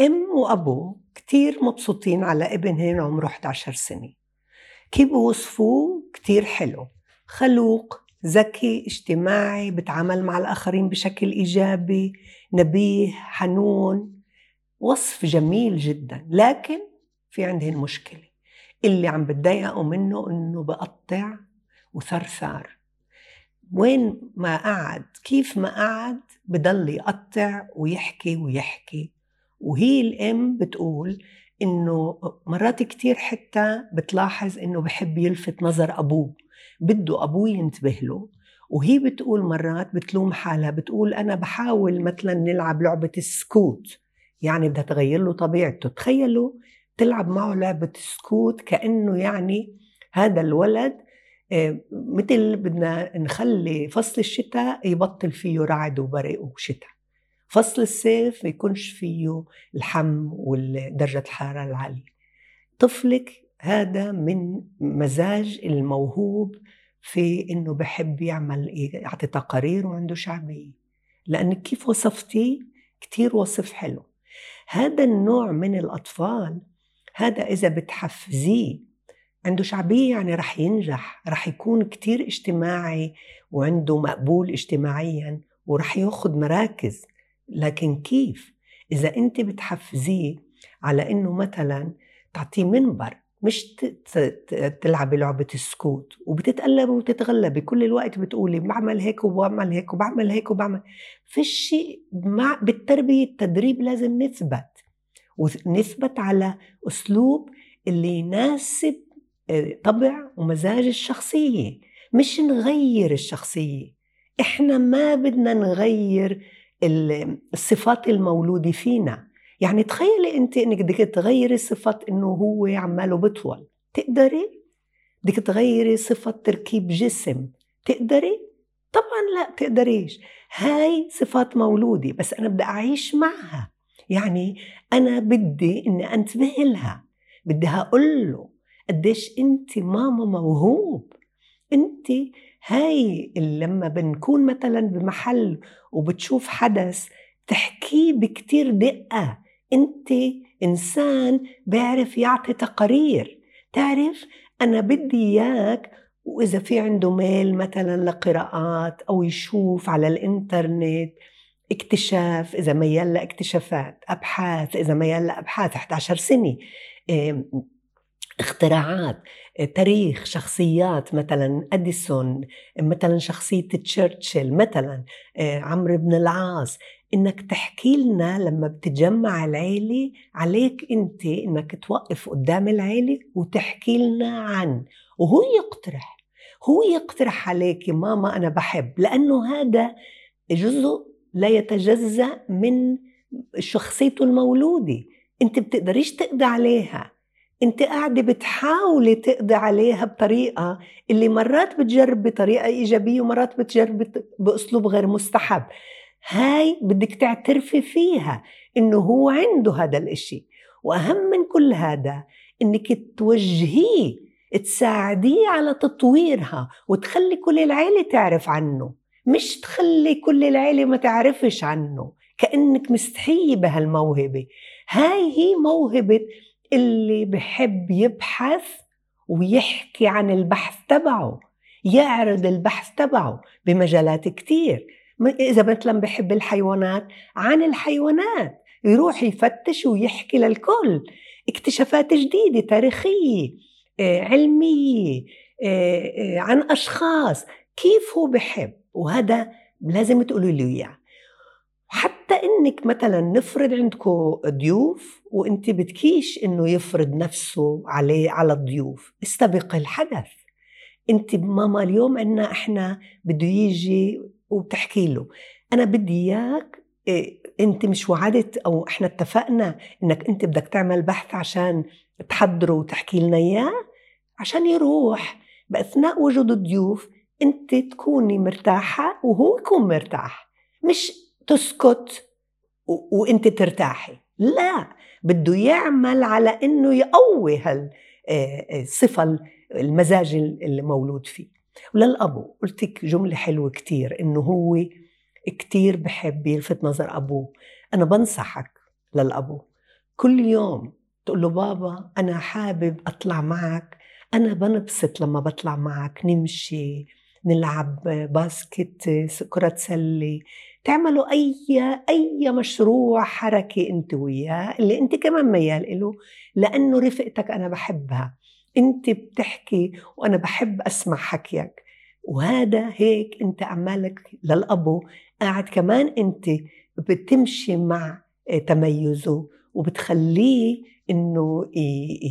أم وأبو كتير مبسوطين على ابنهن عمره 11 سنة. كيف بوصفوه؟ كتير حلو. خلوق ذكي اجتماعي بتعامل مع الآخرين بشكل إيجابي نبيه حنون. وصف جميل جدا. لكن في عندهن مشكلة اللي عم بتضايقوا منه إنه بقطع وثرثار وين ما قعد كيف ما قعد بضل يقطع ويحكي ويحكي. وهي الام بتقول إنه مرات كتير حتى بتلاحظ إنه بحب يلفت نظر أبوه بده أبوه ينتبه له وهي بتقول مرات بتلوم حالها بتقول أنا بحاول مثلا نلعب لعبة السكوت يعني بدها تغير له طبيعته تخيلوا تلعب معه لعبة سكوت كأنه يعني هذا الولد آه، مثل بدنا نخلي فصل الشتاء يبطل فيه رعد وبرق وشتاء. فصل الصيف ما يكونش فيه الحم ودرجة الحرارة العالية. طفلك هذا من مزاج الموهوب في إنه بحب يعمل يعطي تقارير وعنده شعبية. لانك كيف وصفتيه؟ كثير وصف حلو. هذا النوع من الأطفال هذا إذا بتحفزيه عنده شعبية يعني رح ينجح رح يكون كثير اجتماعي وعنده مقبول اجتماعيا ورح ياخذ مراكز. لكن كيف؟ إذا أنت بتحفزيه على إنه مثلا تعطيه منبر مش تلعبي لعبة السكوت وبتتقلبي وتتغلبي كل الوقت بتقولي بعمل هيك وبعمل هيك وبعمل هيك وبعمل في شيء مع بالتربية التدريب لازم نثبت ونثبت على أسلوب اللي يناسب آه، طبع ومزاج الشخصية مش نغير الشخصية إحنا ما بدنا نغير الصفات المولودة فينا. يعني تخيلي انت انك بدك تغيري صفة انه هو عماله بطول. تقدري؟ بدك تغيري صفة تركيب جسم. تقدري؟ طبعا لا تقدريش. هاي صفات مولودة بس أنا بدي أعيش معها. يعني أنا بدي إني أنتبه لها. بدي أقول له قديش أنت ماما موهوب. أنت هاي لما بنكون مثلا بمحل وبتشوف حدث تحكيه بكتير دقة. انت إنسان بيعرف يعطي تقارير. تعرف أنا بدي إياك وإذا في عنده ميل مثلا لقراءات أو يشوف على الإنترنت اكتشاف إذا ميال لإكتشافات أبحاث إذا ميال لأبحاث 11 سنة. اختراعات تاريخ شخصيات مثلا أديسون مثلا شخصية تشرشل مثلا عمرو بن العاص. إنك تحكي لنا لما بتجمع العيلة عليك أنت إنك توقف قدام العيلة وتحكي لنا عن. وهو يقترح هو يقترح عليك ماما أنا بحب لأنه هذا جزء لا يتجزأ من شخصيته المولودة. أنت بتقدريش تقضي عليها. انت قاعدة بتحاولي تقضي عليها بطريقة اللي مرات بتجرب بطريقة إيجابية ومرات بتجرب بأسلوب غير مستحب. هاي بدك تعترفي فيها إنه هو عنده هذا الإشي. وأهم من كل هذا إنك توجهيه تساعديه على تطويرها وتخلي كل العيلة تعرف عنه. مش تخلي كل العيلة ما تعرفش عنه كأنك مستحية بهالموهبة. هاي هي موهبة اللي بحب يبحث ويحكي عن البحث تبعه يعرض البحث تبعه بمجالات كتير. إذا مثلا بحب الحيوانات عن الحيوانات يروح يفتش ويحكي للكل. اكتشافات جديدة تاريخية آه، علمية آه، آه، عن أشخاص. كيف هو بحب؟ وهذا لازم تقولوا لي إياه. حتى إنك مثلا نفرض عندكم ضيوف وانت بدكيش إنه يفرض نفسه عليه على الضيوف. استبق الحدث. انت ماما اليوم عندنا إحنا بده يجي وبتحكي له أنا بدي إياك إيه انت مش وعدت أو إحنا اتفقنا إنك انت بدك تعمل بحث عشان تحضره وتحكي لنا إياه؟ عشان يروح. بأثناء وجود الضيوف انت تكوني مرتاحة وهو يكون مرتاح. مش تسكت. وانت ترتاحي. لا بده يعمل على انه يقوي هالصفه المزاج اللي مولود فيه. وللأبو قلت جملة حلوة كتير إنه هو كتير بحب يلفت نظر أبوه. أنا بنصحك للأبو كل يوم تقول له بابا أنا حابب أطلع معك أنا بنبسط لما بطلع معك نمشي. نلعب باسكت كرة سلة تعملوا أي أي مشروع حركة أنت وياه اللي أنت كمان ميال له لأنه رفقتك أنا بحبها. أنت بتحكي وأنا بحب أسمع حكيك. وهذا هيك أنت عمالك للأبو. قاعد كمان أنت بتمشي مع تميزه وبتخليه إنه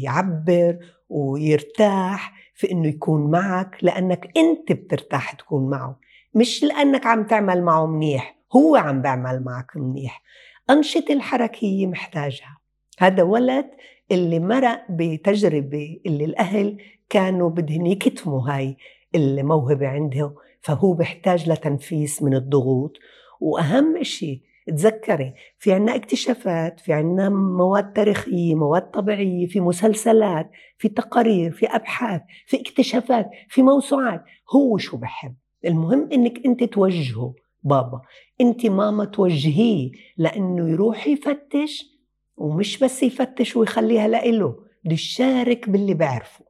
يعبر ويرتاح. في إنه يكون معك لأنك أنت بترتاح تكون معه مش لأنك عم تعمل معه منيح هو عم بيعمل معك منيح. أنشطة الحركية محتاجها. هذا ولد اللي مرق بتجربة اللي الأهل كانوا بدهم يكتموا هاي الموهبة عنده فهو بيحتاج لتنفيس من الضغوط. وأهم شيء تذكري في عنا اكتشافات في عنا مواد تاريخية مواد طبيعية في مسلسلات في تقارير في أبحاث في اكتشافات في موسوعات. هو شو بحب؟ المهم إنك أنت توجهه بابا. أنت ماما توجهيه لأنه يروح يفتش ومش بس يفتش ويخليها لإله بده يشارك باللي بعرفه.